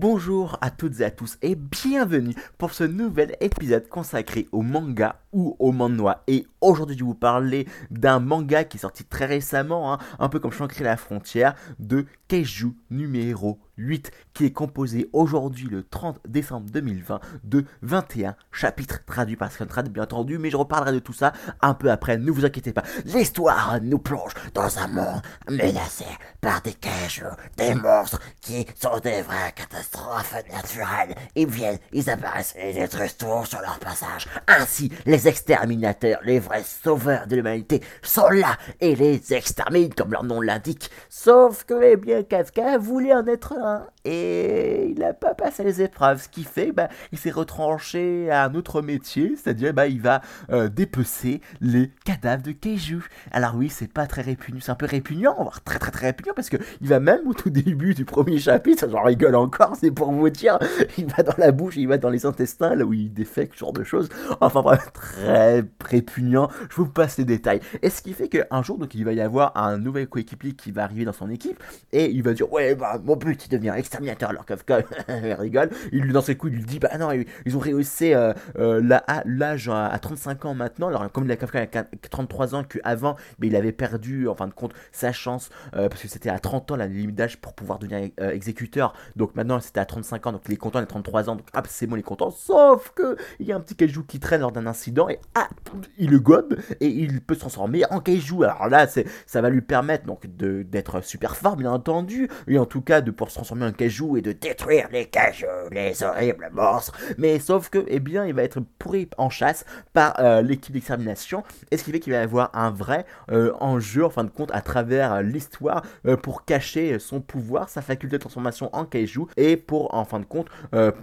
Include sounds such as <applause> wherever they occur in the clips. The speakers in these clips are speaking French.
Bonjour à toutes et à tous et bienvenue pour ce nouvel épisode consacré au manga ou au manhwa. Et aujourd'hui, je vais vous parler d'un manga qui est sorti très récemment, hein, un peu comme Shangri la frontière, de Keiju numéro 8, qui est composé aujourd'hui le 30 décembre 2020 de 21 chapitres traduits par Scantrad, bien entendu, mais je reparlerai de tout ça un peu après, ne vous inquiétez pas. L'histoire nous plonge dans un monde menacé par des Keiju, des monstres qui sont des vraies catastrophes naturelles. Ils viennent, ils apparaissent et détruisent tout sur leur passage. Ainsi, les exterminateurs, les vrais sauveurs de l'humanité, sont là et les exterminent comme leur nom l'indique. Sauf que, eh bien, Kafka voulait en être un et il n'a pas passé les épreuves, ce qui fait, bah, il s'est retranché à un autre métier, c'est-à-dire, bah, il va euh, dépecer les cadavres de Keiju. Alors oui, c'est pas très répugnant, c'est un peu répugnant, voire très très très répugnant, parce que il va même au tout début du premier chapitre, j'en rigole encore, c'est pour vous dire, <laughs> il va dans la bouche, il va dans les intestins, là où il défecte, ce genre de choses. Enfin bref, très répugnant, je vous passe les détails. Et ce qui fait qu'un jour, donc il va y avoir un nouvel coéquipier qui va arriver dans son équipe, et il va dire, ouais, bah, mon but devenir exterminateur, alors <laughs> il rigole, il lui dans ses coups, il lui dit, bah non, ils ont réussi euh, euh, l'âge à, 35 ans maintenant, alors comme Kafka a 33 ans qu'avant, mais il avait perdu, en fin de compte, sa chance, euh, parce que c'était à 30 ans la limite d'âge pour pouvoir devenir exécuteur, donc maintenant c'était à 35 ans, donc il est content, il a 33 ans, donc ah, c'est bon, il est content, sauf que il y a un petit kaiju qui traîne lors d'un incident, et ah, il le gobe, et il peut se transformer en kaiju, alors là, ça va lui permettre donc d'être super fort, bien entendu, et en tout cas de pouvoir se transformer en kaiju et de détruire les kaiju, les horribles monstres, mais sauf que, eh bien, il va être pourri en chasse par euh, l'équipe d'extermination, et ce qui fait qu'il va y avoir un vrai euh, enjeu, en fin de compte, à travers l'histoire, euh, pour cacher son pouvoir, sa faculté de transformation en kaiju, et pour, en fin de compte,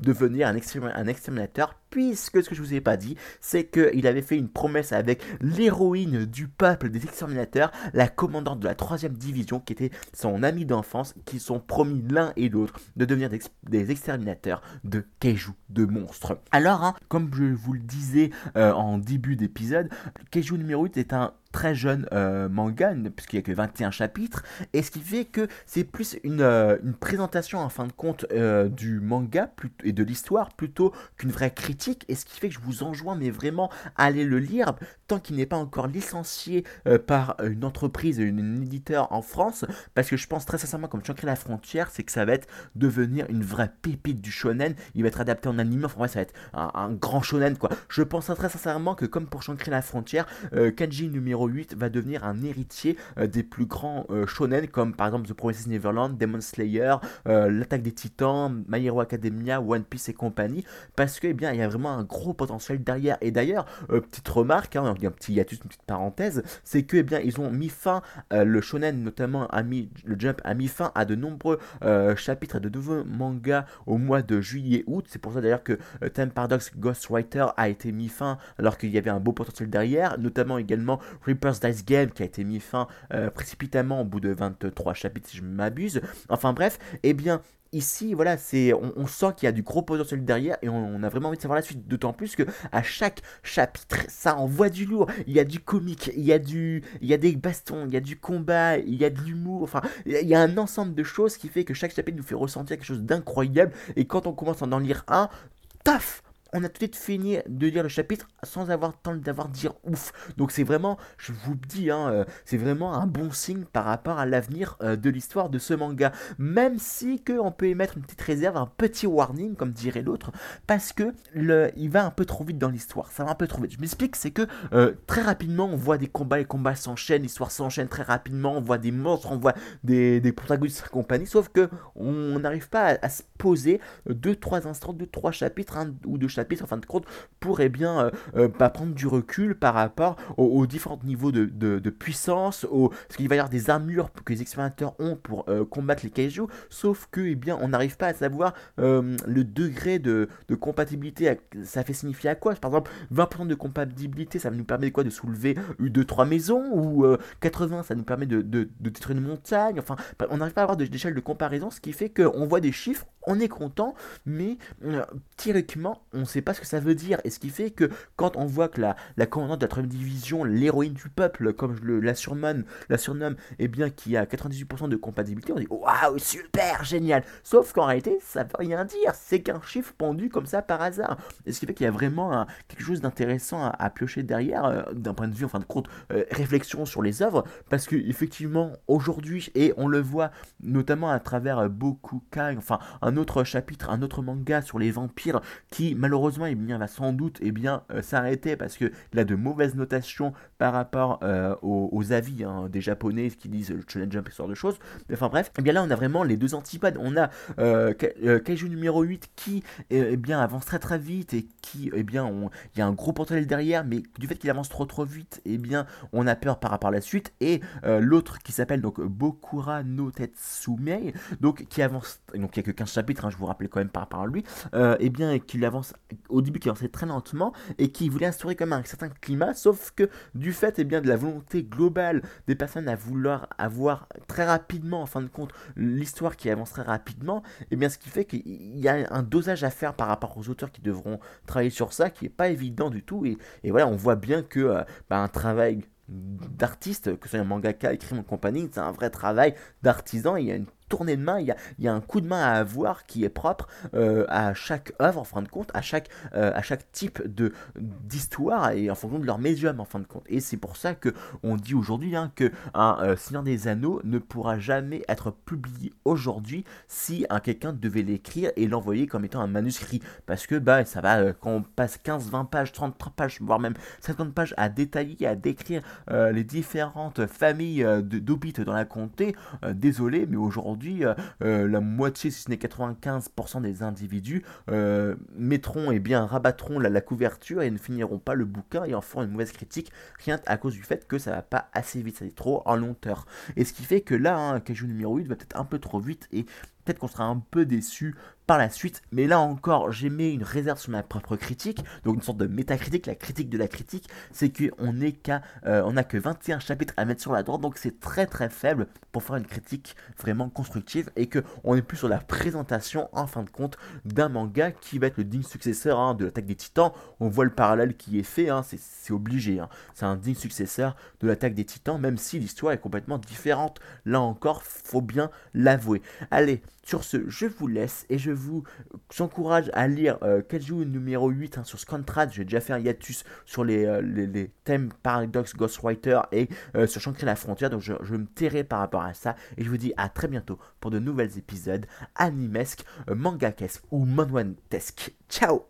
devenir un exterminateur puisque ce que je vous ai pas dit, c'est qu'il avait fait une promesse avec l'héroïne du peuple des exterminateurs, la commandante de la 3 division, qui était son amie d'enfance, qui sont promis l'un et l'autre de devenir des, exterminateurs de Keiju, de monstres. Alors, hein, comme je vous le disais euh, en début d'épisode, Keiju numéro 8 est un très jeune euh, manga, puisqu'il n'y a que 21 chapitres, et ce qui fait que c'est plus une, euh, une, présentation en fin de compte euh, du manga et de l'histoire plutôt qu'une vraie critique, et ce qui fait que je vous enjoins mais vraiment à aller le lire tant qu'il n'est pas encore licencié par une entreprise, une, éditeur en France, parce que je pense très sincèrement comme Chancré la frontière, c'est que ça va être devenir une vraie pépite du shonen, il va être adapté en anime, enfin ça va être un, grand shonen quoi. Je pense très sincèrement que comme pour Chancré la frontière, Kanji numéro 8 va devenir un héritier euh, des plus grands euh, shonen comme par exemple The Promises Neverland, Demon Slayer, euh, L'attaque des Titans, My Hero Academia, One Piece et compagnie parce que eh bien il y a vraiment un gros potentiel derrière. Et d'ailleurs petite remarque, hein, un petit hiatus, une petite parenthèse, c'est que eh bien ils ont mis fin le shonen notamment le Jump a mis fin à de nombreux chapitres de nouveaux mangas au mois de juillet août, c'est pour ça d'ailleurs que Time Paradox Ghostwriter a été mis fin alors qu'il y avait un beau potentiel derrière, notamment également Reaper's Dice Game qui a été mis fin euh, précipitamment au bout de 23 chapitres si je m'abuse. Enfin bref, eh bien ici, voilà, c'est, on, sent qu'il y a du gros potentiel derrière et on, a vraiment envie de savoir la suite. D'autant plus que à chaque chapitre, ça envoie du lourd. Il y a du comique, il y a du, il y a des bastons, il y a du combat, il y a de l'humour. Enfin, il y a un ensemble de choses qui fait que chaque chapitre nous fait ressentir quelque chose d'incroyable. Et quand on commence à en lire un, taf, on a tout de suite fini de lire le chapitre sans avoir le temps d'avoir dire ouf. Donc c'est vraiment, je vous le dis, hein, euh, c'est vraiment un bon signe par rapport à l'avenir euh, de l'histoire de ce manga. Même si on peut émettre une petite réserve, un petit warning, comme dirait l'autre, parce que il va un peu trop vite dans l'histoire. Ça va un peu trop vite. Je m'explique, c'est que euh, très rapidement on voit des combats, les combats s'enchaînent, l'histoire s'enchaîne très rapidement, on voit des monstres, on voit des, protagonistes et compagnie, sauf que on n'arrive pas à, se poser deux trois instants, deux trois chapitres, ou deux chapitres en fin de compte pourrait bien euh, euh, pas prendre du recul par rapport aux, différents niveaux de, puissance, au, parce qu'il va y avoir des armures que les expérimenteurs ont pour euh, combattre les kaiju, sauf que eh bien on n'arrive pas à savoir le degré de, compatibilité, ça fait signifier à quoi. Par exemple, 20% de compatibilité, ça nous permet quoi? De soulever 2-3 maisons, ou 80, ça nous permet de, détruire une montagne, enfin, on n'arrive pas à avoir d'échelle de comparaison, ce qui fait qu'on voit des chiffres, on est content, mais théoriquement, on sait pas ce que ça veut dire. Et ce qui fait que quand on voit que la, commandante de la 3 division, l'héroïne du peuple, comme je le, la surnomme, la surnomme, eh bien, qui a 98% de compatibilité, on dit waouh, super, génial. Sauf qu'en réalité, ça veut rien dire. C'est qu'un chiffre pendu comme ça par hasard. Et ce qui fait qu'il y a vraiment quelque chose d'intéressant à, piocher derrière, euh, d'un point de vue, en fin de compte, euh, réflexion sur les œuvres, parce que effectivement, aujourd'hui, et on le voit notamment à travers euh, beaucoup enfin un autre chapitre, un autre manga sur les vampires qui malheureusement eh bien, va sans doute eh bien, euh, s'arrêter parce qu'il a de mauvaises notations par rapport euh, aux, avis hein, des japonais qui disent le challenge jump et ce genre de choses. Mais enfin bref, eh bien là on a vraiment les deux antipades. On a euh, Kaiju numéro 8 qui eh bien, avance très très vite et qui, eh bien, il y a un gros potentiel derrière, mais du fait qu'il avance trop trop vite, eh bien, on a peur par rapport à la suite. Et l'autre qui s'appelle donc Bokura no Tetsumei, donc qui avance donc il n'y a que 15 chapitres, hein, je vous rappelle quand même par rapport à lui, euh, et bien qu'il avance au début, qu'il avançait très lentement et qui voulait instaurer même un certain climat, sauf que du fait et eh bien, de la volonté globale des personnes à vouloir avoir très rapidement, en fin de compte, l'histoire qui avancerait rapidement, et eh bien ce qui fait qu'il y a un dosage à faire par rapport aux auteurs qui devront travailler sur ça, qui n'est pas évident du tout, et, voilà, on voit bien que euh, bah, un travail d'artiste, que ce soit un mangaka, écrit en compagnie, c'est un vrai travail d'artisan, il y a tournée de main, il y, a, un coup de main à avoir qui est propre euh, à chaque œuvre en fin de compte, à chaque, euh, à chaque type de d'histoire et en fonction de leur médium en fin de compte. Et c'est pour ça que on dit aujourd'hui hein, que un euh, Seigneur des Anneaux ne pourra jamais être publié aujourd'hui si un quelqu'un devait l'écrire et l'envoyer comme étant un manuscrit, parce que bah ça va quand on passe 15, 20 pages, 30 pages, voire même 50 pages à détailler, à décrire les différentes familles d'Hobbit dans la comté. désolé, mais aujourd'hui euh, euh, la moitié, si ce n'est 95% des individus euh, mettront et bien rabattront la, couverture et ne finiront pas le bouquin et en feront une mauvaise critique, rien à cause du fait que ça va pas assez vite, ça est trop en longueur. Et ce qui fait que là, hein, Kaiju numéro 8 va peut-être un peu trop vite et peut-être qu'on sera un peu déçu par la suite. Mais là encore, j'ai mis une réserve sur ma propre critique, donc une sorte de métacritique, la critique de la critique, c'est qu'on n'est euh, on n'a que 21 chapitres à mettre sur la droite, donc c'est très très faible pour faire une critique vraiment constructive et que on est plus sur la présentation en fin de compte d'un manga qui va être le digne successeur hein, de l'attaque des Titans. On voit le parallèle qui est fait, hein, c'est obligé. Hein. C'est un digne successeur de l'attaque des Titans, même si l'histoire est complètement différente. Là encore, faut bien l'avouer. Allez, sur ce, je vous laisse et je vous encourage à lire euh, numéro 8 hein, sur Scantrad. J'ai déjà fait un hiatus sur les, euh, thèmes Paradox Ghostwriter et euh, sur Chancrer la frontière. Donc je, me tairai par rapport à ça. Et je vous dis à très bientôt pour de nouveaux épisodes animesques, euh, mangakesques ou manhwantesques. Ciao